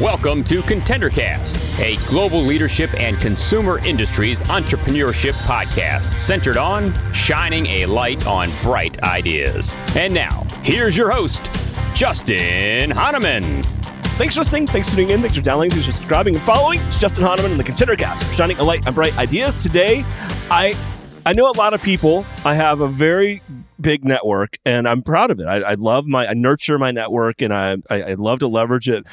Welcome to ContenderCast, a global leadership and consumer industries entrepreneurship podcast centered on shining a light on bright ideas. And now, here's your host, Justin Hahnemann. Thanks for listening. Thanks for tuning in. Thanks for downloading. Thanks for subscribing and following. It's Justin Hahnemann and the ContenderCast, shining a light on bright ideas. Today, I I know a lot of people. I have a very big network, and I'm proud of it. I, I love my, I nurture my network, and I, I I love to leverage it.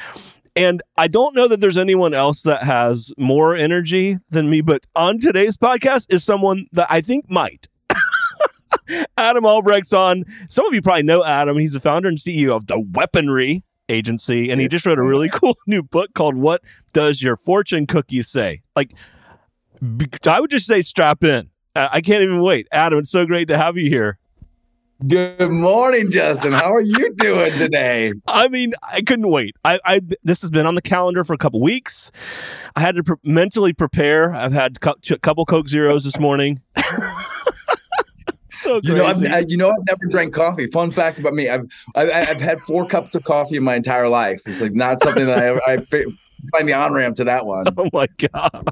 And I don't know that there's anyone else that has more energy than me, but on today's podcast is someone that I think might. Adam Albrecht's on. Some of you probably know Adam. He's the founder and CEO of the Weaponry Agency, and he just wrote a really cool new book called "What Does Your Fortune Cookie Say?" Like, I would just say, strap in. Uh, I can't even wait, Adam. It's so great to have you here. Good morning, Justin. How are you doing today? I mean, I couldn't wait. I, I this has been on the calendar for a couple weeks. I had to pre- mentally prepare. I've had a couple Coke Zeros this morning. so crazy. You know, I've, I, you know, I've never drank coffee. Fun fact about me: I've I've, I've had four cups of coffee in my entire life. It's like not something that I, I find the on ramp to that one. Oh my god!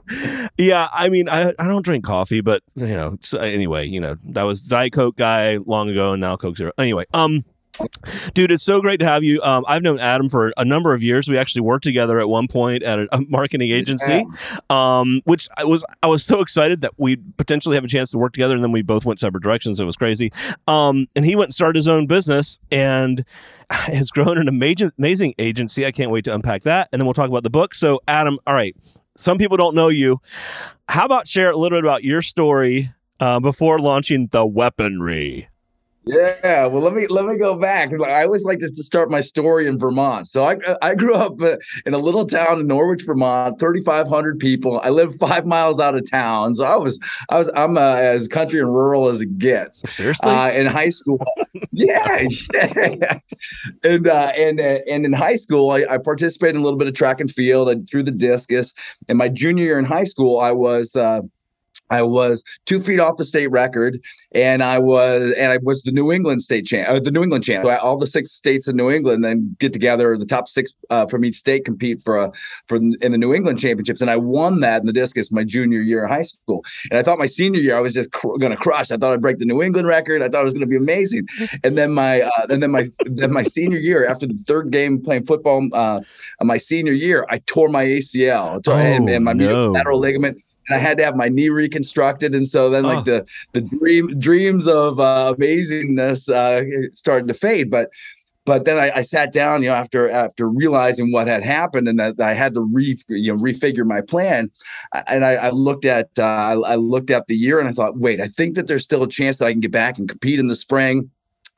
Yeah, I mean, I, I don't drink coffee, but you know, anyway, you know, that was Diet Coke guy long ago, and now Coke Zero. Anyway, um, Dude, it's so great to have you. Um, I've known Adam for a number of years. We actually worked together at one point at a, marketing agency, um, which I was I was so excited that we'd potentially have a chance to work together, and then we both went separate directions. It was crazy. Um, and he went and started his own business and has grown an amazing amazing agency. I can't wait to unpack that, and then we'll talk about the book. So, Adam, all right. Some people don't know you. How about share a little bit about your story uh, before launching the weaponry? Yeah, well, let me let me go back. I always like to start my story in Vermont. So I I grew up uh, in a little town in Norwich, Vermont, thirty five hundred people. I live five miles out of town, so I was I was I'm uh, as country and rural as it gets. Seriously, uh, in high school, yeah, yeah, and uh, and uh, and in high school, I, I, participated in a little bit of track and field. and threw the discus. In my junior year in high school, I was uh, I was two feet off the state record, and I was and I was the New England state champ, uh, the New England champ. So all the six states in New England then get together. The top six uh, from each state compete for a for in the New England championships, and I won that in the discus my junior year in high school. And I thought my senior year I was just cr- going to crush. I thought I'd break the New England record. I thought it was going to be amazing. And then my uh, and then my then my senior year after the third game playing football, uh, my senior year I tore my ACL oh, and, and my no. lateral ligament and I had to have my knee reconstructed. And so then, like oh. the the dream dreams of uh, amazingness uh, started to fade. But but then I, I, sat down, you know, after after realizing what had happened and that I had to re you know refigure my plan, and I, I looked at uh, I, I looked at the year and I thought, wait, I think that there's still a chance that I can get back and compete in the spring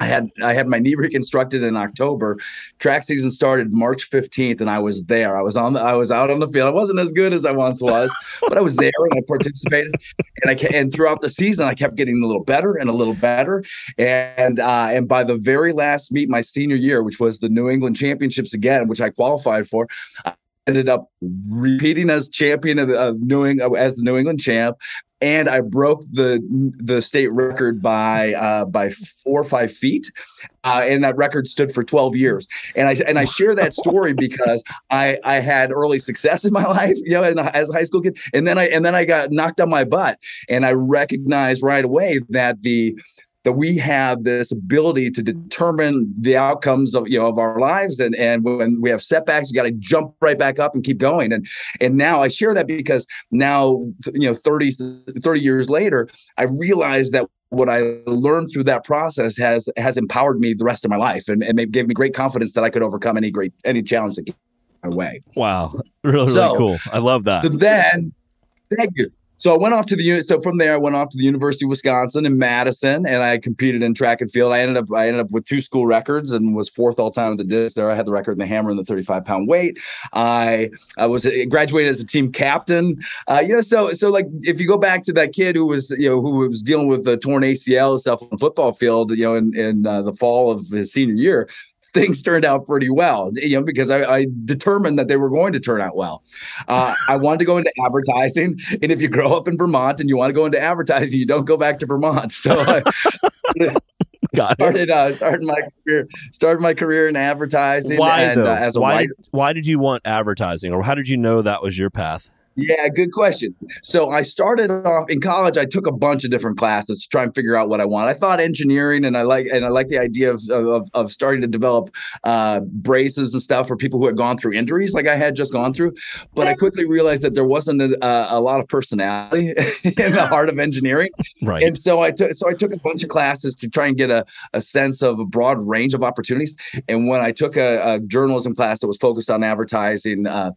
I had I had my knee reconstructed in October. Track season started March 15th, and I was there. I was on the I was out on the field. I wasn't as good as I once was, but I was there and I participated. And I and throughout the season, I kept getting a little better and a little better. And uh, and by the very last meet, my senior year, which was the New England Championships again, which I qualified for, ended up repeating as champion of, of New England as the New England champ, and I broke the the state record by uh, by four or five feet, uh, and that record stood for twelve years. And I and I share that story because I I had early success in my life, you know, as a high school kid, and then I and then I got knocked on my butt, and I recognized right away that the that we have this ability to determine the outcomes of you know of our lives and and when we have setbacks you got to jump right back up and keep going and and now i share that because now you know 30 30 years later i realize that what I learned through that process has has empowered me the rest of my life and, and gave me great confidence that I could overcome any great any challenge that came my way. Wow. Really, really so, cool. I love that. So then thank you. So I went off to the so from there I went off to the University of Wisconsin in Madison and I competed in track and field. I ended up I ended up with two school records and was fourth all time at the disc. There I had the record in the hammer and the 35 pound weight. I I was graduated as a team captain. Uh, you know, so so like if you go back to that kid who was you know who was dealing with the torn ACL and stuff on the football field, you know, in in uh, the fall of his senior year, things turned out pretty well, you know, because I, I determined that they were going to turn out well. Uh, I wanted to go into advertising, and if you grow up in Vermont and you want to go into advertising, you don't go back to Vermont. So. I, Got started uh, started my career started my career in advertising. Why and, though? Uh, as a why writer. why did you want advertising, or how did you know that was your path? Yeah, good question. So I started off in college. I took a bunch of different classes to try and figure out what I want. I thought engineering, and I like and I like the idea of of, of starting to develop uh, braces and stuff for people who had gone through injuries, like I had just gone through. But I quickly realized that there wasn't a, a lot of personality in the heart of engineering, Right. and so I took so I took a bunch of classes to try and get a, a sense of a broad range of opportunities. And when I took a, a journalism class that was focused on advertising, uh,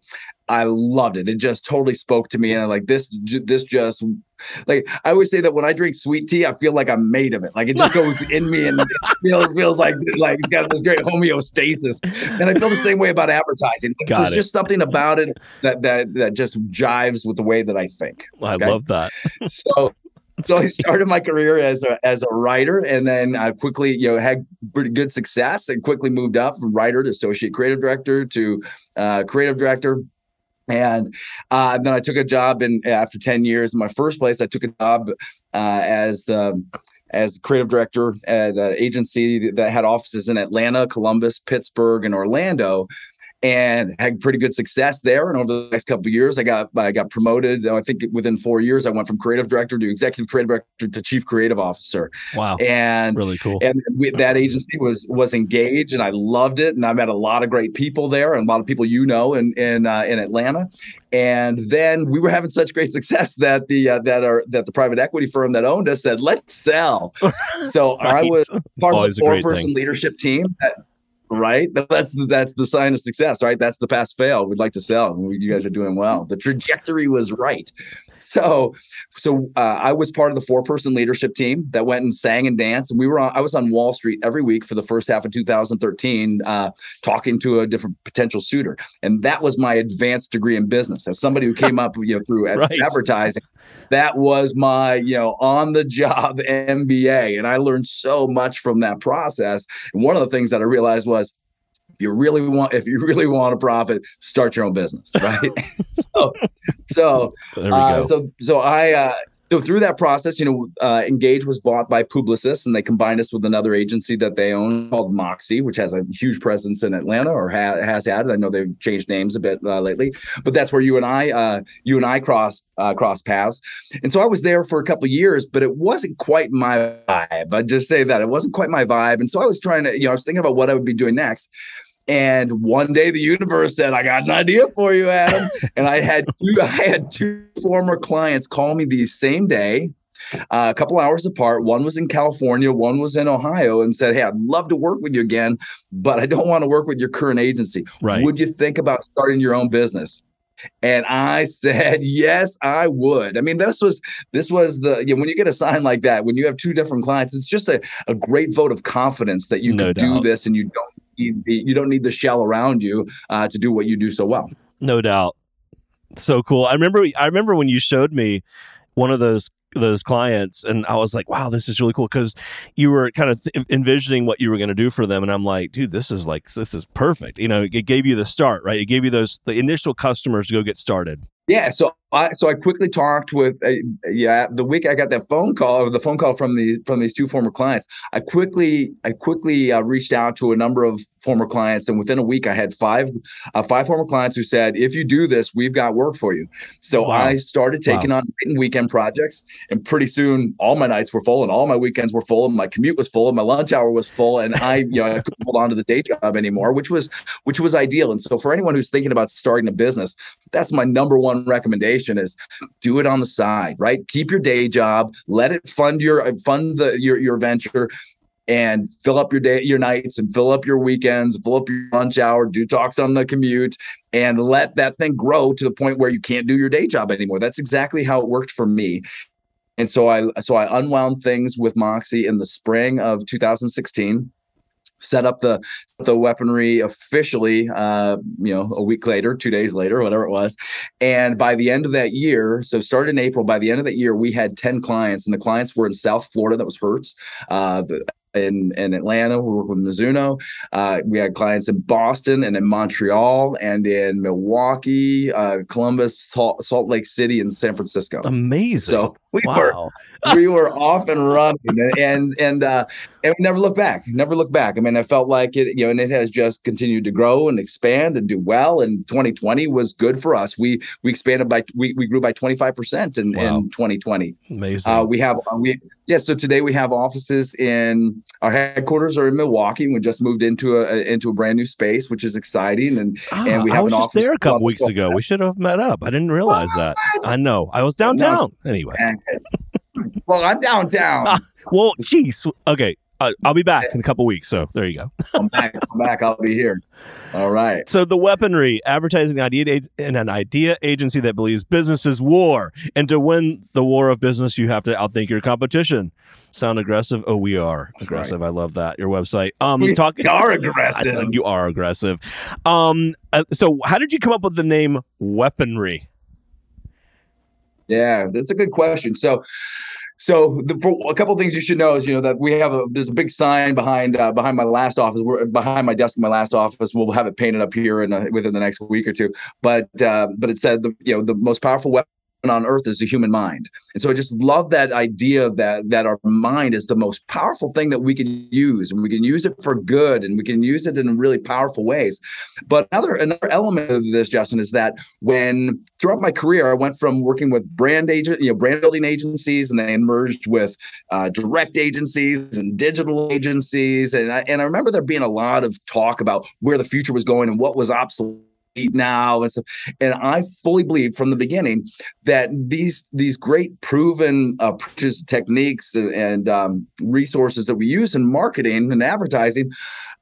I loved it. It just totally spoke to me, and I'm like this. This just like I always say that when I drink sweet tea, I feel like I'm made of it. Like it just goes in me, and it feels, feels like like it's got this great homeostasis. And I feel the same way about advertising. Got There's it. just something about it that that that just jives with the way that I think. I okay. love that. So so I started my career as a as a writer, and then I quickly you know had pretty good success, and quickly moved up from writer to associate creative director to uh, creative director. And uh, then I took a job in after 10 years in my first place. I took a job uh, as the as creative director at an agency that had offices in Atlanta, Columbus, Pittsburgh, and Orlando and had pretty good success there. And over the next couple of years, I got I got promoted. I think within four years, I went from creative director to executive creative director to chief creative officer. Wow. And really cool. and we, that agency was was engaged, and I loved it. And I met a lot of great people there, and a lot of people you know in in uh, in Atlanta. And then we were having such great success that the uh, that our that the private equity firm that owned us said, "Let's sell." So I was part of the a four person leadership team. That, right, that's that's the sign of success. Right, that's the pass fail. We'd like to sell. You guys are doing well. The trajectory was right. So, so uh, I was part of the four person leadership team that went and sang and danced. And we were on. I was on Wall Street every week for the first half of 2013, uh, talking to a different potential suitor. And that was my advanced degree in business. As somebody who came up, you know, through Right. advertising, that was my you know on the job MBA, and I learned so much from that process. And one of the things that I realized was if you really want if you really want to profit start your own business right so so uh, so so i uh so through that process, you know, uh, Engauge was bought by Publicis, and they combined us with another agency that they own called Moxie, which has a huge presence in Atlanta or ha- has had. I know they've changed names a bit uh, lately, but that's where you and I, uh, you and I cross uh, cross paths. And so I was there for a couple of years, but it wasn't quite my vibe. I'd just say that it wasn't quite my vibe, and so I was trying to, you know, I was thinking about what I would be doing next. And one day the universe said, I got an idea for you, Adam. and I had two, I had two former clients call me the same day, uh, a couple hours apart. One was in California, one was in Ohio, and said, Hey, I'd love to work with you again, but I don't want to work with your current agency. Right. Would you think about starting your own business? And I said, yes, I would. I mean, this was this was the you know, when you get a sign like that, when you have two different clients, it's just a, a great vote of confidence that you No can do this and you don't need the, you don't need the shell around you uh, to do what you do so well. No doubt. So cool. I remember I remember when you showed me one of those those clients and I was like, wow, this is really cool because you were kind of th- envisioning what you were going to do for them and I'm like, dude, this is like this is perfect. You know, it gave you the start, right? It gave you those the initial customers to go get started. Yeah, so I so I quickly talked with uh, yeah the week I got that phone call or the phone call from the from these two former clients. I quickly I quickly uh, reached out to a number of former clients, and within a week I had five uh, five former clients who said, "If you do this, we've got work for you." So Wow. I started taking on night and weekend projects, and pretty soon all my nights were full, and all my weekends were full, and my commute was full, and my lunch hour was full, and I you know I couldn't hold on to the day job anymore, which was which was ideal. And so for anyone who's thinking about starting a business, that's my number one recommendation is do it on the side right keep your day job let it fund your fund the your, your venture and fill up your day your nights and fill up your weekends fill up your lunch hour do talks on the commute and let that thing grow to the point where you can't do your day job anymore. That's exactly how it worked for me. And so i so i unwound things with moxie in the spring of 2016 set up the the weaponry officially uh you know a week later two days later whatever it was. And by the end of that year so started in april by the end of that year we had 10 clients and the clients were in south florida that was hertz uh in, in Atlanta, we work with Mizuno. Uh, we had clients in Boston and in Montreal and in Milwaukee, uh, Columbus, Salt, Salt Lake City, and San Francisco. Amazing. So we wow. were we were off and running and and uh and we never look back never look back. I mean i felt like it you know and it has just continued to grow and expand and do well and 2020 was good for us. We we expanded by we, we grew by 25% in, wow. in 2020 amazing. Uh, we have we yeah so today we have offices in our headquarters are in milwaukee. We just moved into a into a brand new space which is exciting and ah, and we have I was just there a couple weeks ago. We should have met up. I didn't realize that. I know. I was downtown. Anyway well, I'm downtown. Uh, well, geez. Okay. Uh, I'll be back in a couple weeks. So there you go. I'm back. I'm back. I'll be here. All right. So the weaponry, advertising idea in an idea agency that believes business is war, and to win the war of business, you have to outthink your competition. Sound aggressive? Oh, we are aggressive. Right. I love that. Your website. Um, we talking. Are aggressive. I, you are aggressive. Um, uh, so how did you come up with the name weaponry? Yeah, that's a good question. So, so the, for a couple things you should know is you know that we have a there's a big sign behind uh, behind my last office. Behind my desk in my last office. We'll have it painted up here in a, within the next week or two. But uh, but it said the you know the most powerful weapon on earth is the human mind. And so I just love that idea that that our mind is the most powerful thing that we can use and we can use it for good and we can use it in really powerful ways. But another another element of this, Justin, is that when throughout my career, I went from working with brand agent, you know, brand building agencies and then merged with uh, direct agencies and digital agencies. And I, and I remember there being a lot of talk about where the future was going and what was obsolete now and stuff. And I fully believe from the beginning that these these great proven approaches, techniques, and, and um, resources that we use in marketing and advertising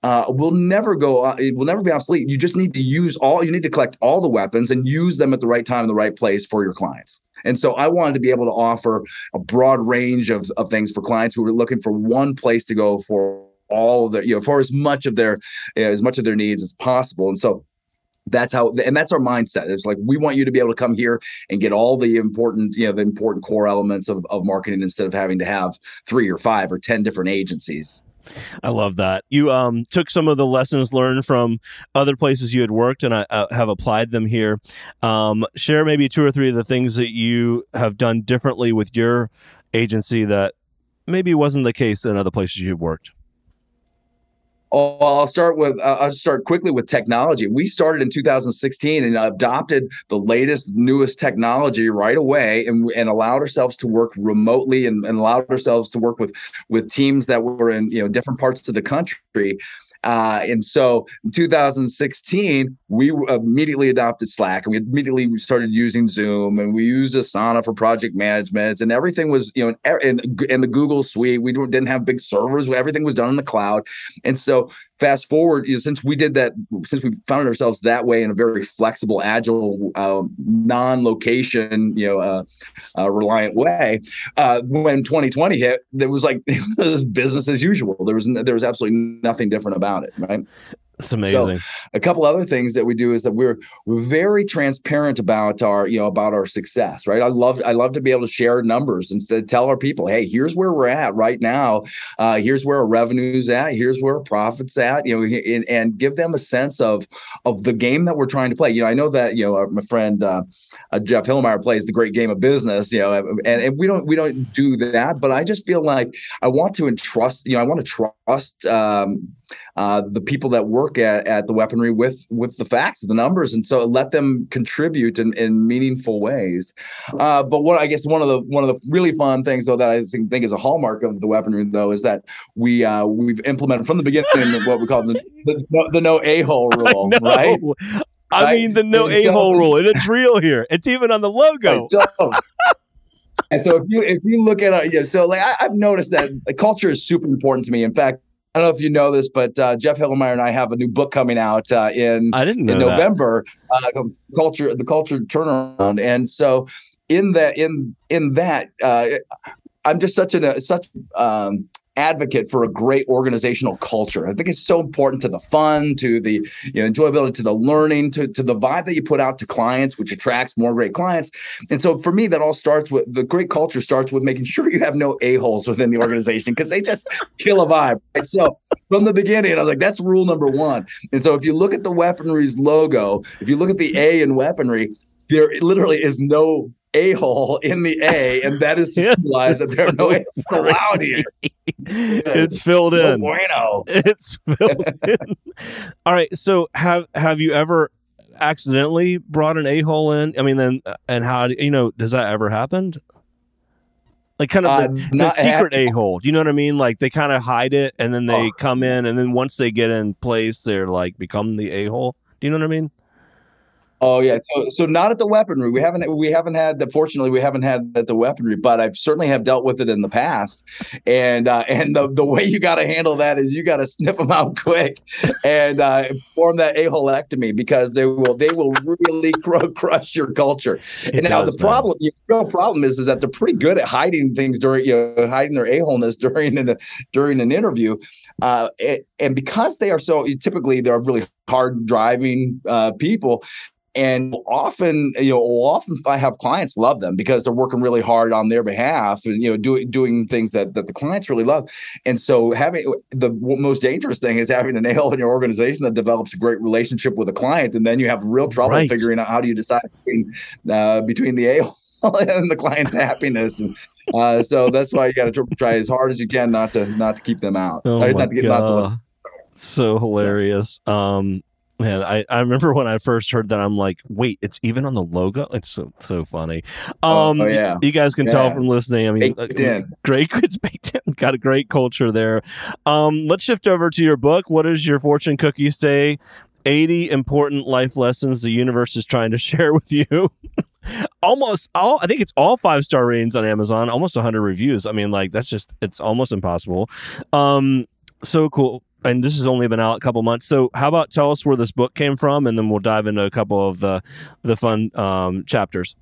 uh, will never go. Uh, it will never be obsolete. You just need to use all. You need to collect all the weapons and use them at the right time in the right place for your clients. And so I wanted to be able to offer a broad range of, of things for clients who were looking for one place to go for all of their, you know, for as much of their, as much of their needs as possible. And so that's how and that's our mindset it's like we want you to be able to come here and get all the important you know the important core elements of, of marketing instead of having to have three or five or ten different agencies I love that. You um, took some of the lessons learned from other places you had worked and I uh, have applied them here. Um, share maybe two or three of the things that you have done differently with your agency that maybe wasn't the case in other places you've worked. Oh, I'll start with uh, I'll start quickly with technology. We started in 2016 and adopted the latest, newest technology right away, and, and allowed ourselves to work remotely and, and allowed ourselves to work with with teams that were in you know different parts of the country. Uh, and so in 2016, we immediately adopted Slack and we immediately started using Zoom and we used Asana for project management and everything was, you know, in, in the Google suite. We didn't have big servers. Everything was done in the cloud. And so fast forward, you know, since we did that, since we found ourselves that way in a very flexible, agile, uh, non-location, you know, uh, uh, reliant way, uh, when 2020 hit, there was like it was business as usual. There was there was absolutely nothing different about it, right? It's amazing. So, a couple other things that we do is that we're very transparent about our, you know, about our success, right? I love I love to be able to share numbers and to tell our people, hey, here's where we're at right now. Uh, here's where our revenue's at. Here's where our profits at. You know, and, and, give them a sense of of the game that we're trying to play. You know, I know that you know my friend uh, uh, Jeff Hilimire plays the great game of business. You know, and, and we don't we don't do that, but I just feel like I want to entrust. You know, I want to trust. Um, uh, the people that work at, at the weaponry with with the facts, the numbers, and so let them contribute in, in meaningful ways. Uh, but what I guess one of the one of the really fun things though that I think, think is a hallmark of the weaponry though is that we uh, we've implemented from the beginning what we call the the, the, the no a hole rule, right? I right? mean the no a hole rule, and it's real here. It's even on the logo. and so if you if you look at uh, yeah, so like I, have noticed that the culture is super important to me. In fact, I don't know if you know this, but uh, Jeff Hilimire and I have a new book coming out uh, in I didn't in November. Uh, culture, the culture turnaround, and so in that in in that, uh, I'm just such an such um, advocate for a great organizational culture. I think it's so important to the fun, to the you know, enjoyability, to the learning, to, to the vibe that you put out to clients, which attracts more great clients. And so for me, that all starts with the great culture starts with making sure you have no a-holes within the organization because they just kill a vibe. Right? So from the beginning, I was like, that's rule number one. And so if you look at the weaponry's logo, if you look at the A in weaponry, there literally is no a hole in the A, and that is to symbolize that there are no A's allowed here. It's filled in. No bueno. It's filled in. All right. So have have you ever accidentally brought an a hole in? I mean, then and how do- you know does that ever happen? Like kind of Uh, the, the secret a hole. Do you know what I mean? Like they kind of hide it, and then they Oh. come in, and then once they get in place, they're like become the a hole. Do you know what I mean? Oh yeah, so so not at the weaponry. We haven't we haven't had the fortunately we haven't had at the weaponry, but I've certainly have dealt with it in the past. And uh, and the the way you got to handle that is you got to sniff them out quick and uh, form that aholectomy because they will they will really cr- crush your culture. It and now does, the man. problem, the real problem is, is that they're pretty good at hiding things during, you know, hiding their a-holeness during an during an interview, uh, and, and because they are so typically they're really hard driving uh, people. And often, you know, often I have clients love them because they're working really hard on their behalf, and you know, doing doing things that that the clients really love. And so, having the most dangerous thing is having a nail in your organization that develops a great relationship with a client, and then you have real trouble Right. figuring out how do you decide between uh, between the a-hole and the client's happiness. And uh, so that's why you got to try as hard as you can not to not to keep them out. Oh Uh, my not to get not to god, so hilarious. Um, man, I, I remember when I first heard that, I'm like, wait, it's even on the logo. It's so so funny. Um, Oh, yeah. you guys can tell from listening. I mean, Baked uh, great, it's baked in. Got a great culture there. Um, let's shift over to your book. What does your fortune cookie say? 80 important life lessons the universe is trying to share with you. almost all I think it's all five star ratings on Amazon, almost 100 reviews. I mean, like that's just it's almost impossible. Um, so cool. And this has only been out a couple months. So how about tell us where this book came from, and then we'll dive into a couple of the the fun um, chapters.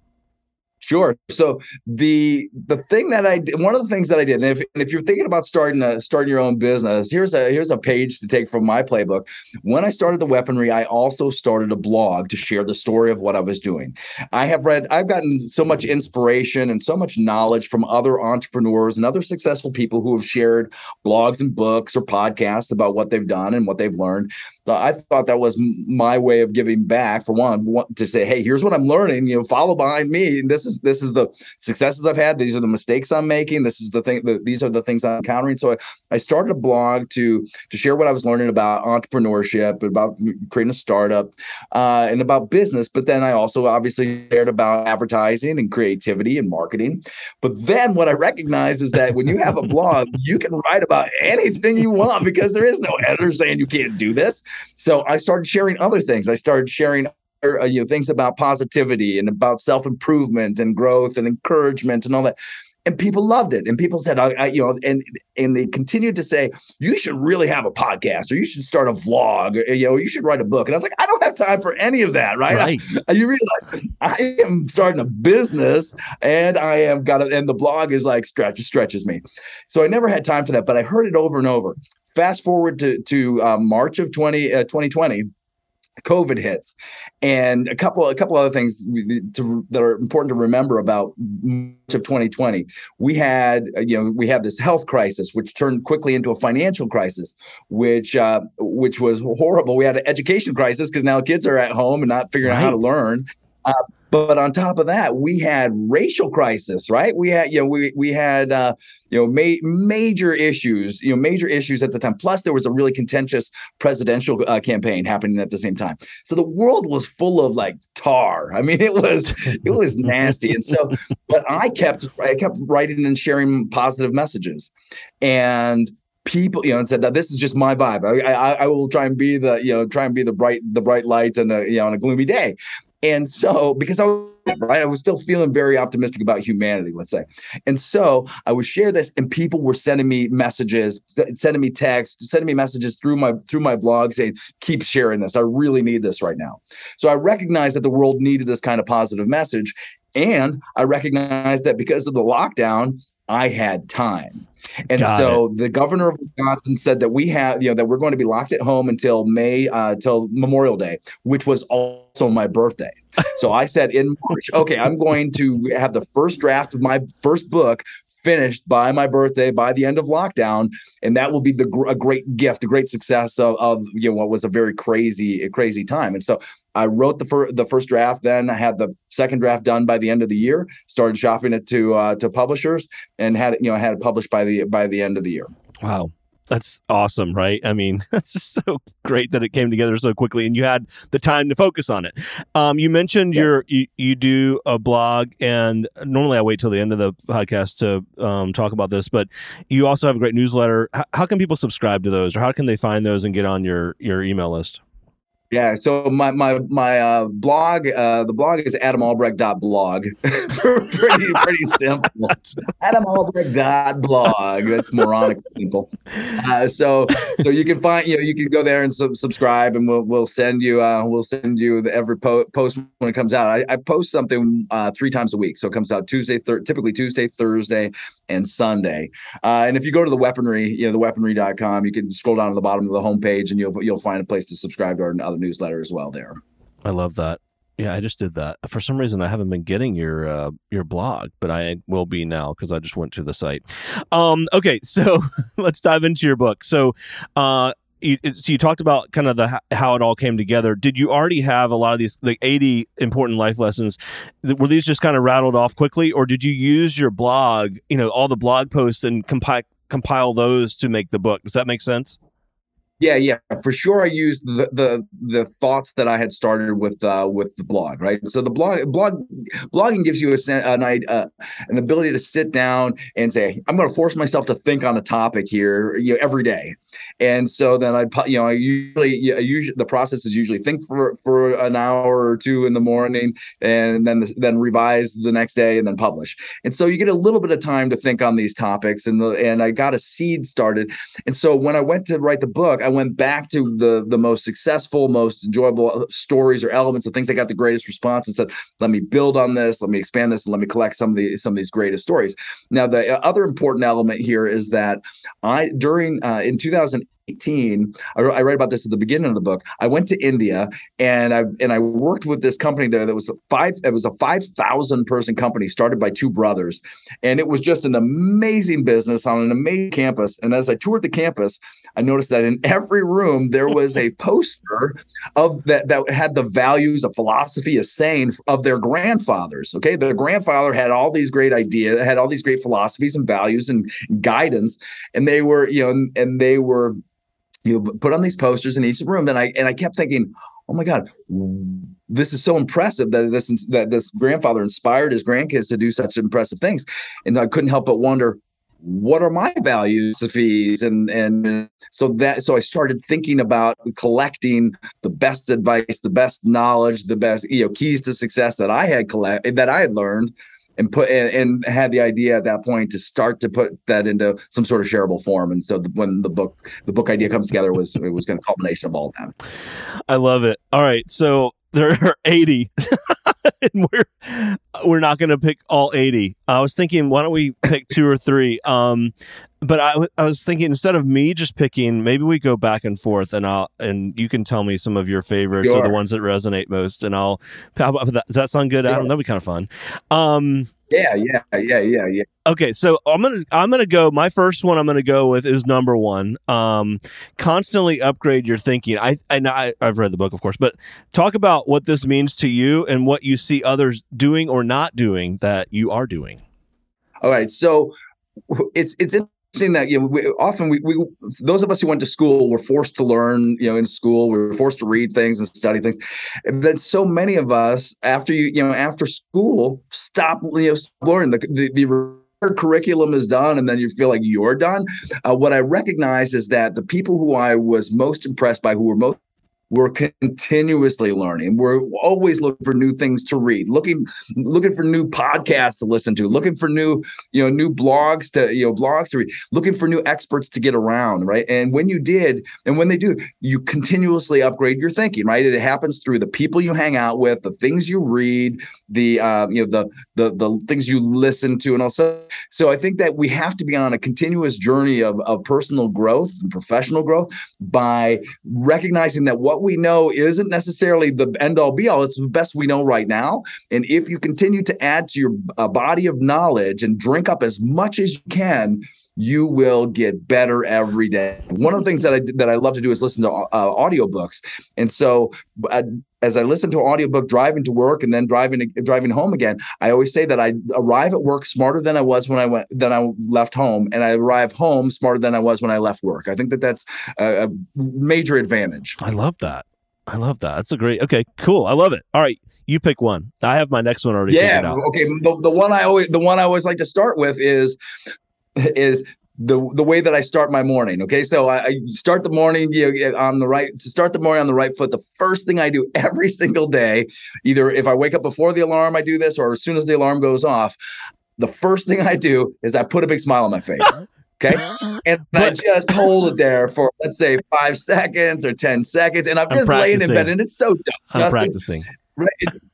Sure. So the the thing that I did, one of the things that I did, and if and if you're thinking about starting a starting your own business, here's a here's a page to take from my playbook. When I started the weaponry, I also started a blog to share the story of what I was doing. I have read, I've gotten so much inspiration and so much knowledge from other entrepreneurs and other successful people who have shared blogs and books or podcasts about what they've done and what they've learned. So I thought that was my way of giving back. For one, to say, hey, here's what I'm learning. You know, follow behind me. This is this is the successes I've had. These are the mistakes I'm making. This is the thing. The, these are the things I'm encountering. So I, I started a blog to to share what I was learning about entrepreneurship, about creating a startup, uh, and about business. But then I also obviously shared about advertising and creativity and marketing. But then what I recognize is that when you have a blog, you can write about anything you want because there is no editor saying you can't do this. So I started sharing other things. I started sharing uh, you know things about positivity and about self improvement and growth and encouragement and all that. And people loved it. And people said, I, I, you know, and and they continued to say, you should really have a podcast, or you should start a vlog, or you know, you should write a book. And I was like, I don't have time for any of that, right? Right. And you realize I am starting a business and I am got it, and the blog is like stretch stretches me. So I never had time for that, but I heard it over and over. Fast forward to to uh, March of 20, uh, 2020. COVID hits, and a couple a couple other things to, that are important to remember about March of 2020. We had uh, you know we had this health crisis, which turned quickly into a financial crisis, which uh, which was horrible. We had an education crisis because now kids are at home and not figuring out how to learn. Uh, but on top of that, we had racial crisis, right? We had, you know, we we had, uh, you know, ma- major issues, you know, major issues at the time. Plus, there was a really contentious presidential uh, campaign happening at the same time. So the world was full of like tar. I mean, it was it was nasty. And so, but I kept I kept writing and sharing positive messages, and people you know and said that this is just my vibe I, I i will try and be the you know try and be the bright the bright light and you know on a gloomy day and so because i was right i was still feeling very optimistic about humanity let's say. And so i would share this and people were sending me messages sending me texts sending me messages through my through my blog saying keep sharing this. I really need this right now. So i recognized that the world needed this kind of positive message and i recognized that because of the lockdown i had time and Got so the governor of Wisconsin said that we have, you know, that we're going to be locked at home until May, uh, till Memorial Day, which was also my birthday. So I said in March, okay, I'm going to have the first draft of my first book finished by my birthday, by the end of lockdown, and that will be the a great gift, a great success of, of you know what was a very crazy crazy time. And so I wrote the first the first draft. Then I had the second draft done by the end of the year. Started shopping it to uh, to publishers and had it you know had it published by the by the end of the year. Wow that's awesome, right? I mean, that's just so great that it came together so quickly, and you had the time to focus on it. Um, you mentioned yeah. your you, you do a blog, and normally I wait till the end of the podcast to um, talk about this, but you also have a great newsletter. H- how can people subscribe to those, or how can they find those and get on your your email list? Yeah, so my my my uh, blog, uh, the blog is adamalbrecht.blog. pretty pretty simple. adamalbrecht.blog. That's moronic simple. Uh, so so you can find you know you can go there and sub- subscribe, and we'll we'll send you uh, we'll send you the, every po- post when it comes out. I, I post something uh, three times a week, so it comes out Tuesday, thir- typically Tuesday, Thursday, and Sunday. Uh, and if you go to the weaponry, you know the weaponry.com, you can scroll down to the bottom of the homepage, and you'll you'll find a place to subscribe to our other newsletter as well there. I love that. Yeah, I just did that. For some reason, I haven't been getting your uh, your blog, but I will be now because I just went to the site. Um, okay, so let's dive into your book. So, uh, you, so you talked about kind of the how it all came together. Did you already have a lot of these like eighty important life lessons? Were these just kind of rattled off quickly, or did you use your blog, you know, all the blog posts and compile compile those to make the book? Does that make sense? Yeah, yeah, for sure. I used the the the thoughts that I had started with uh, with the blog, right? So the blog blog blogging gives you a an uh, an ability to sit down and say, I'm going to force myself to think on a topic here, you know, every day. And so then I, you know, I usually, usually the process is usually think for for an hour or two in the morning, and then then revise the next day, and then publish. And so you get a little bit of time to think on these topics, and the and I got a seed started. And so when I went to write the book, I went back to the the most successful, most enjoyable stories or elements of things that got the greatest response, and said, "Let me build on this. Let me expand this, and let me collect some of the some of these greatest stories." Now, the other important element here is that I during uh, in 2000 18 I, write about this at the beginning of the book i went to india and i and i worked with this company there that was five it was a 5000 person company started by two brothers and it was just an amazing business on an amazing campus and as i toured the campus i noticed that in every room there was a poster of that that had the values of philosophy of saying of their grandfathers okay their grandfather had all these great ideas had all these great philosophies and values and guidance and they were you know and, and they were you know, put on these posters in each room. And I and I kept thinking, oh my God, this is so impressive that this that this grandfather inspired his grandkids to do such impressive things. And I couldn't help but wonder, what are my values fees and and so that so i started thinking about collecting the best advice the best knowledge the best you know keys to success that i had collect that i had learned and put and, had the idea at that point to start to put that into some sort of shareable form. And so the, when the book the book idea comes together was it was going to culmination of all that. I love it. All right, so there are 80 and we're we're not going to pick all 80 i was thinking why don't we pick two or three? Um but I, I was thinking instead of me just picking maybe we go back and forth and i'll and you can tell me some of your favorites sure. or the ones that resonate most and i'll how about that? Does that sound good adam? That'd be kind of fun. Um yeah, yeah, yeah, yeah, yeah. Okay, so I'm gonna I'm gonna go. My first one I'm gonna go with is number one. Um, constantly upgrade your thinking. I and I I've read the book, of course, but talk about what this means to you and what you see others doing or not doing that you are doing. All right, so it's it's Seeing that you know we, often we, we those of us who went to school were forced to learn you know in school we were forced to read things and study things. And then so many of us after you you know after school stop you know learning. The, the, the curriculum is done and then you feel like you're done. Uh, what i recognize is that the people who i was most impressed by who were most we're continuously learning. We're always looking for new things to read, looking looking for new podcasts to listen to, looking for new, you know, new blogs to, you know, blogs to read, looking for new experts to get around, right? And when you did, and when they do, you continuously upgrade your thinking, right? It happens through the people you hang out with, the things you read, the uh, you know, the the the things you listen to, and also so I think that we have to be on a continuous journey of, of personal growth and professional growth by recognizing that what we know isn't necessarily the end all be all. It's the best we know right now. And if you continue to add to your uh, body of knowledge and drink up as much as you can, you will get better every day. One of the things that I that I love to do is listen to uh, audiobooks. And so uh, as I listen to an audiobook driving to work and then driving driving home again, I always say that I arrive at work smarter than I was when I went than I left home, and I arrive home smarter than I was when I left work. I think that that's a, a major advantage. I love that. I love that. That's a great. Okay, cool. I love it. All right, you pick one. I have my next one already. Yeah. Okay. The, the one I always the one I always like to start with is is the the way that I start my morning. Okay, so I, I start the morning you know, on the right to start the morning on the right foot. The first thing I do every single day, either if I wake up before the alarm, I do this, or as soon as the alarm goes off, the first thing I do is I put a big smile on my face. Okay. And but, I just hold it there for let's say five seconds or 10 seconds. And I'm just I'm laying in bed and it's so dumb. I'm practicing. Right.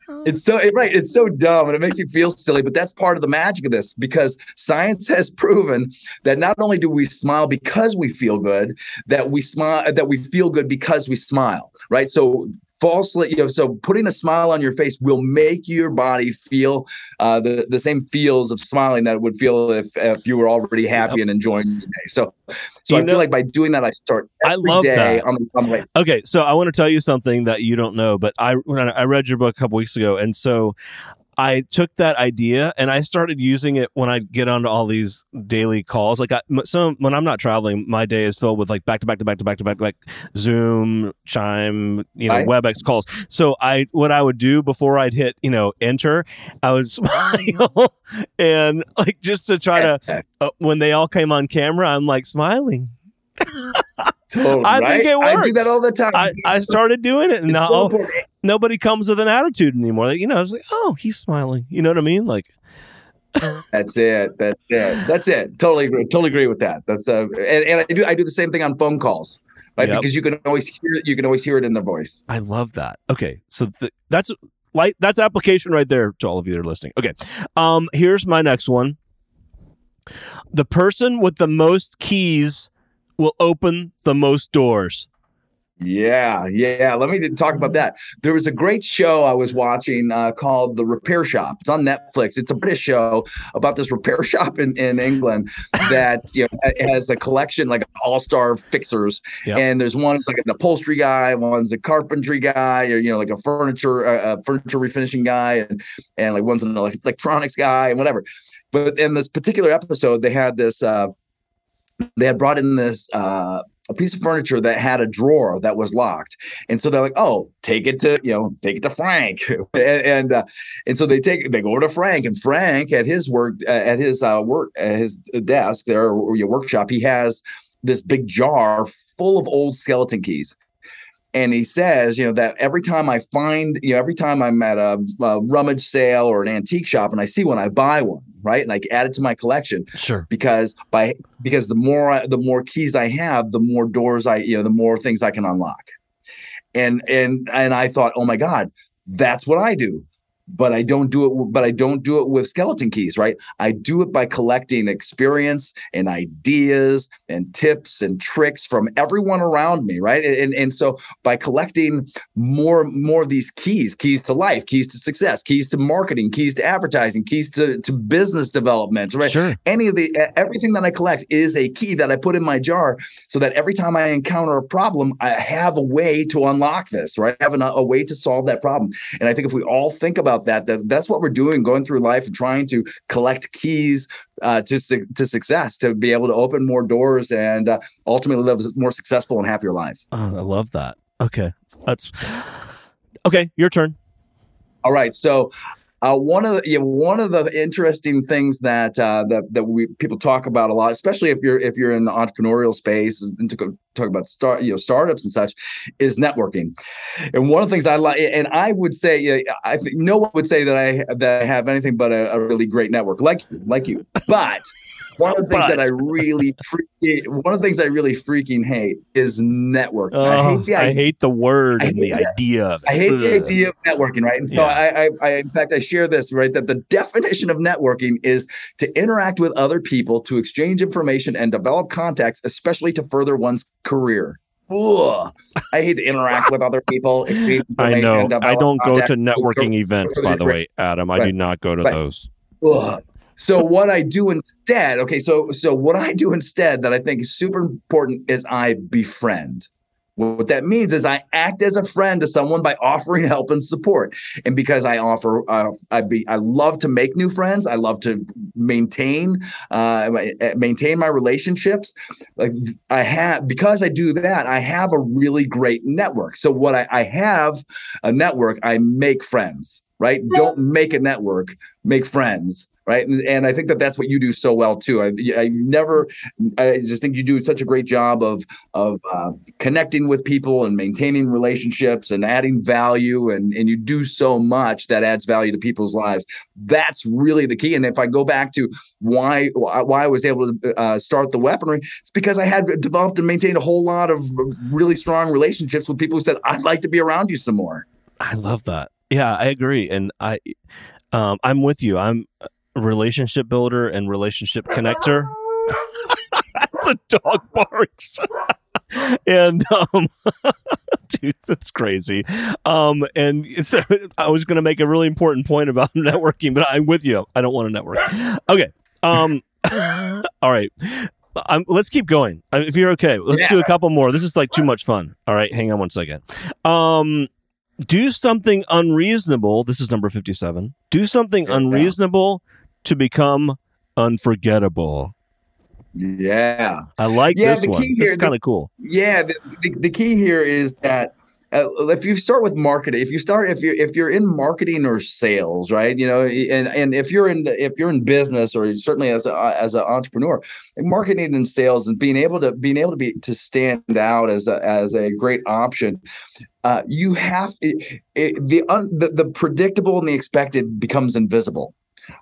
Oh. It's so right. It's so dumb, and it makes you feel silly. But that's part of the magic of this, because science has proven that not only do we smile because we feel good, that we smile, that we feel good because we smile. Right. So falsely, you know, so putting a smile on your face will make your body feel uh, the the same feels of smiling that it would feel if if you were already happy and enjoying your day. So, so you I know, feel like by doing that, I start I love day that. on the, on the way. Okay, so I want to tell you something that you don't know, but I when I read your book a couple weeks ago, and so I took that idea and I started using it when I get onto all these daily calls. Like I, some when I'm not traveling, my day is filled with like back to back to back to back to back like Zoom, Chime, you know, I, WebEx calls. So I what I would do before I'd hit you know enter, I would smile and like just to try to uh, when they all came on camera, I'm like smiling. Totally, I right? think it works. I do that all the time. I, I started doing it, and now so nobody comes with an attitude anymore. Like, you know, it's like, oh, he's smiling. You know what I mean? Like, that's it. That's it. That's it. Totally agree. Totally agree with that. That's uh, and, and I do I do the same thing on phone calls, right? Yep. Because you can always hear it. You can always hear it in their voice. I love that. Okay, so th- that's like that's application right there to all of you that are listening. Okay, um, here's my next one. The person with the most keys will open the most doors. Yeah, yeah. Let me talk about that. There was a great show I was watching uh, called The Repair Shop. It's on Netflix. It's a British show about this repair shop in, in England that you know has a collection like all star fixers. Yep. And there's one like an upholstery guy, one's a carpentry guy, or you know like a furniture uh, a furniture refinishing guy, and and like one's an electronics guy and whatever. But in this particular episode, they had this. Uh, they had brought in this uh, a piece of furniture that had a drawer that was locked, and so they're like, "Oh, take it to you know, take it to Frank," and and, uh, and so they take they go to Frank, and Frank at his work uh, at his uh, work at his desk there or your workshop, he has this big jar full of old skeleton keys. And he says, you know, that every time I find, you know, every time I'm at a, a rummage sale or an antique shop and I see one, I buy one right? And I add it to my collection. Sure. Because by because the more the more keys I have, the more doors I you know the more things I can unlock. And and and I thought, oh my god, that's what I do but I don't do it. But I don't do it with skeleton keys, right? I do it by collecting experience and ideas and tips and tricks from everyone around me, right? And and so by collecting more more of these keys, keys to life, keys to success, keys to marketing, keys to advertising, keys to to business development, right? Sure. Any of the everything that I collect is a key that I put in my jar, so that every time I encounter a problem, I have a way to unlock this, right? I have a way to solve that problem. And I think if we all think about about that, that that's what we're doing, going through life and trying to collect keys uh, to to success, to be able to open more doors and uh, ultimately live a more successful and happier life. Oh, I love that. Okay, that's okay. Your turn. All right. So uh, one of the you know, one of the interesting things that uh, that that we people talk about a lot, especially if you're if you're in the entrepreneurial space and to talk about start you know startups and such, is networking. And one of the things I like, and I would say, I think no one would say that I that I have anything but a, a really great network like like you, but one of the things but. that I really freaking, one of the things I really freaking hate is networking. Oh, I hate the I hate the word and the that. idea of it. I hate Ugh. the idea of networking, right? And so yeah. I, I, I, in fact, I share this right that the definition of networking is to interact with other people, to exchange information and develop contacts, especially to further one's career. ugh, I hate to interact with other people. I know. I don't go to networking events, by the way, Adam. I right. do not go to those. Ugh. So what I do instead, okay, so so what I do instead that I think is super important is I befriend. What that means is I act as a friend to someone by offering help and support. And because I offer, uh, I be, I love to make new friends. I love to maintain, uh, maintain my relationships. Like I have, because I do that, I have a really great network. So what I, I have a network, I make friends. Right? Don't make a network, make friends right? And, and, I think that that's what you do so well too. I, I never, I just think you do such a great job of of uh, connecting with people and maintaining relationships and adding value, and and you do so much that adds value to people's lives. That's really the key. And if I go back to why why I was able to uh, start the weaponry, it's because I had developed and maintained a whole lot of really strong relationships with people who said, "I'd like to be around you some more." I love that. Yeah, I agree, and I. Um, I'm with you. I'm relationship builder and relationship connector. That's a dog barks. and um dude that's crazy. Um and so i was going to make a really important point about networking but i'm with you. I don't want to network. Okay um all right. Um, let's keep going. Uh, if you're okay let's yeah. do a couple more. This is like too much fun. All right hang on one second. Um do something unreasonable. This is number 57 do something unreasonable to become unforgettable. Yeah. I like yeah, this one. Here, this is kind of cool. Yeah. The, the, the, key here is that uh, if you start with marketing, if you start, if you're, if you're in marketing or sales, right, you know, and, and if you're in, if you're in business or certainly as a, as an entrepreneur, marketing and sales and being able to, being able to be, to stand out as a, as a great option, uh, you have it, it, the, un, the, the predictable and the expected becomes invisible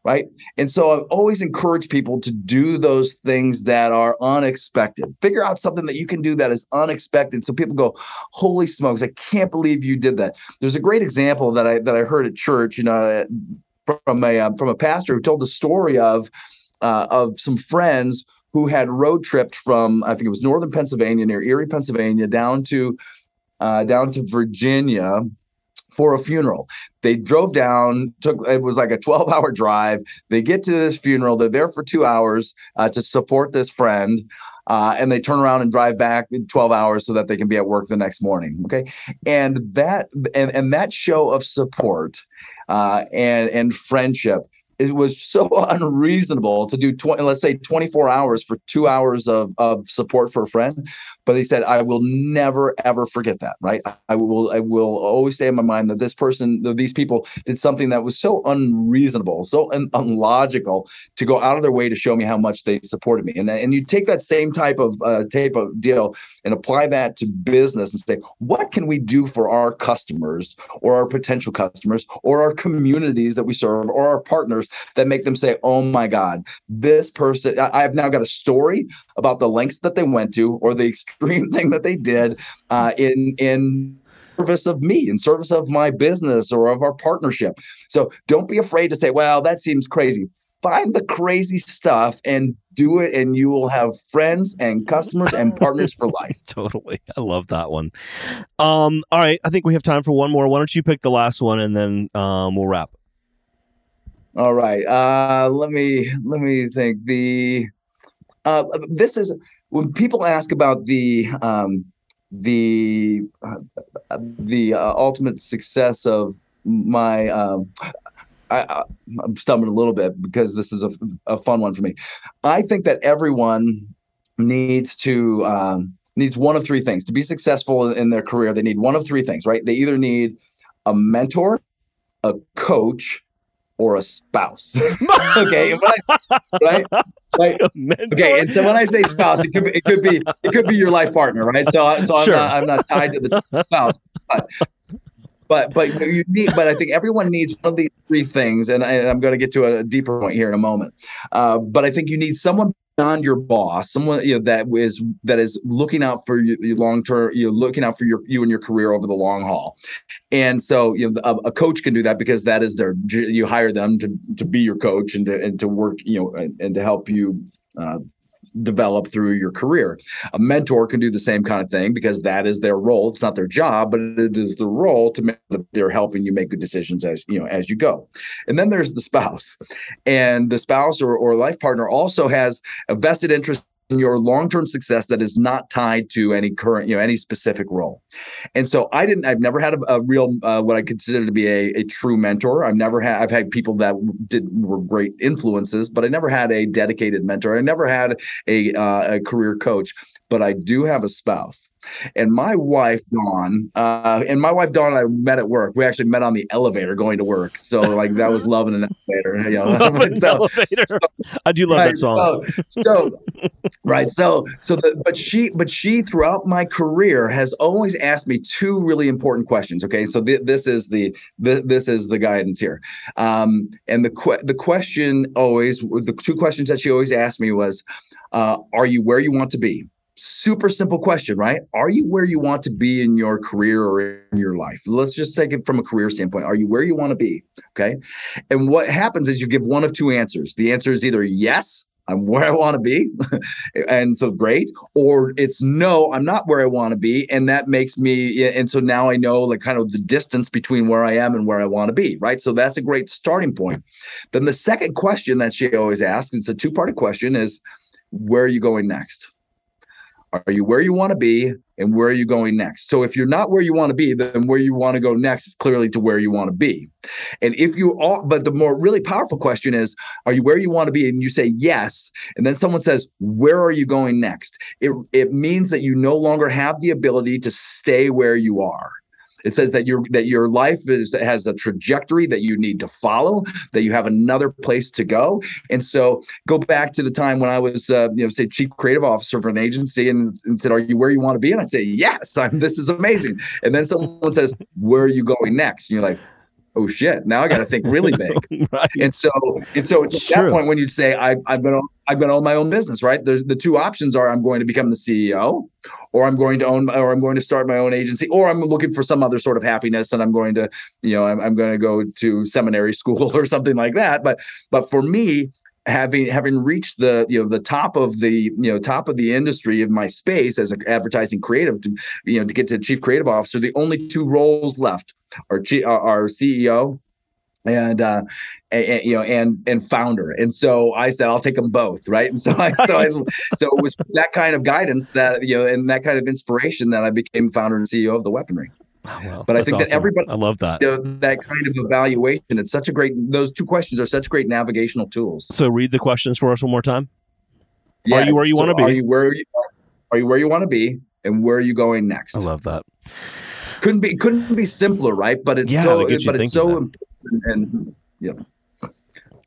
right? And so I've always encouraged people to do those things that are unexpected. Figure out something that you can do that is unexpected. So people go, "Holy smokes! I can't believe you did that." There's a great example that I that I heard at church. You know, from a um, from a pastor who told the story of uh, of some friends who had road tripped from I think it was northern Pennsylvania near Erie, Pennsylvania, down to uh, down to Virginia for a funeral. They drove down, took it was like a 12 hour drive. They get to this funeral, they're there for two hours uh, to support this friend. Uh, and they turn around and drive back 12 hours so that they can be at work the next morning. Okay. And that and, and that show of support uh, and and friendship it was so unreasonable to do 20, let's say 24 hours for two hours of, of support for a friend but they said i will never ever forget that right? I will i will always stay in my mind that this person these people did something that was so unreasonable so un- unlogical to go out of their way to show me how much they supported me. And, and you take that same type of uh, type of deal and apply that to business and say what can we do for our customers or our potential customers or our communities that we serve or our partners that make them say, oh my God, this person, I, have now got a story about the lengths that they went to or the extreme thing that they did uh, in, in, service of me in service of my business or of our partnership. So don't be afraid to say well that seems crazy. Find the crazy stuff and do it and you will have friends and customers and partners for life. Totally. I love that one. Um all right. I think we have time for one more. Why don't you pick the last one and then um we'll wrap all right. Uh, let me let me think. The uh, this is when people ask about the um, the uh, the uh, ultimate success of my. Um, I, I'm stumbling a little bit because this is a, a fun one for me. I think that everyone needs to um, needs one of three things to be successful in their career. They need one of three things, right? They either need a mentor, a coach, or a spouse. okay, right? Right. Okay, and so when I say spouse, it could be, it could be it could be your life partner, right? So so sure. I'm, not, I'm not tied to the spouse, but but but you need but I think everyone needs one of these three things, and, I, am going to get to a deeper point here in a moment. Uh, but I think you need someone beyond your boss, someone you know that is that is looking out for you, your long term, you're looking out for your you and your career over the long haul. And so you know a, a, coach can do that because that is their you hire them to to be your coach and to and to work you know and, and to help you uh, develop through your career. A mentor can do the same kind of thing because that is their role. It's not their job, but it is the role to make that they're helping you make good decisions as you know as you go. And then there's the spouse, and the spouse or, or life partner also has a vested interest your long-term success that is not tied to any current you know any specific role. And so i didn't i've never had a, a real uh, what i consider to be a, a true mentor. I've never had i've had people that did were great influences but i never had a dedicated mentor. I never had a, uh, a career coach but I do have a spouse. And my wife, Dawn, uh, and my wife, Dawn, and I met at work. We actually met on the elevator going to work. So, like, that was loving an elevator. You know? Love so, elevator. So, I do love right, that song. So, so right. So, so the, but she, but she, throughout my career, has always asked me two really important questions. Okay. So, th- this is the, th- this is the guidance here. Um, and the, que- the question always, the two questions that she always asked me was, uh, are you where you want to be? Super simple question, right? Are you where you want to be in your career or in your life? Let's just take it from a career standpoint. Are you where you want to be? Okay. And what happens is you give one of two answers. The answer is either yes, I'm where I want to be. and so great. Or it's no, I'm not where I want to be. And that makes me, and so now I know like kind of the distance between where I am and where I want to be. Right. So that's a great starting point. Then the second question that she always asks, it's a two part question is, where are you going next? Are you where you want to be and where are you going next? So if you're not where you want to be, then where you want to go next is clearly to where you want to be. And if you are, but the more really powerful question is, are you where you want to be? And you say yes. And then someone says, where are you going next? It, it means that you no longer have the ability to stay where you are. It says that your that your life is has a trajectory that you need to follow, that you have another place to go. And so go back to the time when I was uh, you know say chief creative officer for an agency and, and said, "Are you where you want to be?" And I'd say, "Yes, I'm. This is amazing." And then someone says, "Where are you going next?" And you're like, oh shit, now I got to think really big. right. And so, and so at that point, when you'd say, I, going to, I've been own my own business, right? There's the two options are I'm going to become the CEO or I'm going to own, or I'm going to start my own agency or I'm looking for some other sort of happiness and I'm going to, you know, I'm, I'm going to go to seminary school or something like that. But, but for me, having having reached the you know the top of the you know top of the industry of my space as an advertising creative to you know to get to chief creative officer the only two roles left are our ceo and uh and, you know and and founder. And so i said i'll take them both right? And so i so i so it was that kind of guidance that you know and that kind of inspiration that i became founder and ceo of the weaponry Oh, well, but I think awesome. that everybody, I love that. Know, that kind of evaluation. It's such a great. Those two questions are such great navigational tools. So read the questions for us one more time. Yes. Are you where you so want to be? Are you where? You, are you where you want to be? And where are you going next? I love that. Couldn't be couldn't be simpler, right? But it's yeah, so but it's so important. And yeah.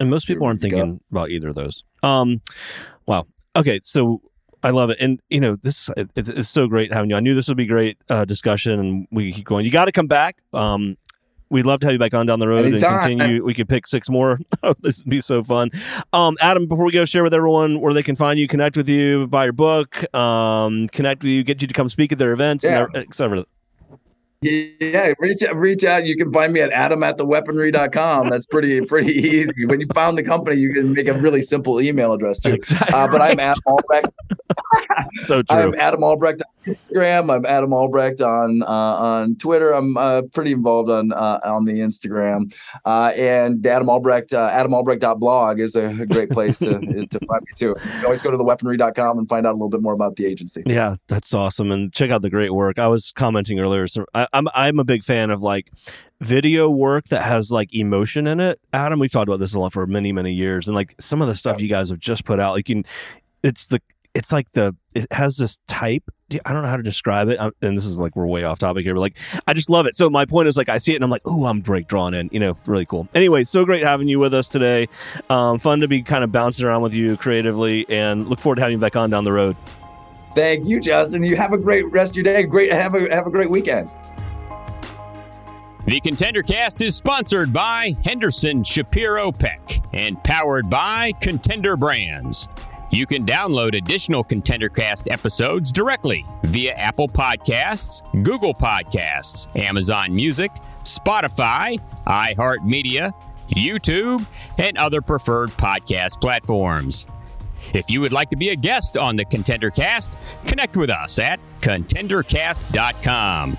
And most people aren't thinking about either of those. Um, wow. Okay, so I love it, and you know this it's, it's so great having you. I knew this would be great uh, discussion, and we keep going. You got to come back. Um, we'd love to have you back on down the road Anytime. and continue. We could pick six more. Oh, this would be so fun. Um, Adam, before we go, share with everyone where they can find you, connect with you, buy your book, um, connect with you, get you to come speak at their events, yeah. and etc. Yeah, reach out, reach out. You can find me at adam at theweaponry.com. That's pretty pretty easy. When you found the company, you can make a really simple email address too. Exactly uh, but right. I'm Adam Albrecht. so true. I'm Adam Albrecht on Instagram. I'm Adam Albrecht on uh, on Twitter. I'm uh, pretty involved on uh, on the Instagram. Uh, and Adam Albrecht, uh, adamalbrecht.blog is a great place to, to find me too. You always go to theweaponry.com and find out a little bit more about the agency. Yeah, that's awesome. And check out the great work. I was commenting earlier. So I, I'm I'm a big fan of like video work that has like emotion in it. Adam, we've talked about this a lot for many many years, and like some of the stuff you guys have just put out, like you, it's the it's like the it has this type I don't know how to describe it. And this is like we're way off topic here, but like I just love it. So my point is like I see it and I'm like, oh, I'm break drawn in. You know, really cool. Anyway, so great having you with us today. Um, fun to be kind of bouncing around with you creatively, and look forward to having you back on down the road. Thank you, Justin. You have a great rest of your day. Great. Have a have a great weekend. The Contender Cast is sponsored by Henderson Shapiro Peck and powered by Contender Brands. You can download additional ContenderCast episodes directly via Apple Podcasts, Google Podcasts, Amazon Music, Spotify, iHeartMedia, YouTube, and other preferred podcast platforms. If you would like to be a guest on the Contender Cast, connect with us at contendercast.com.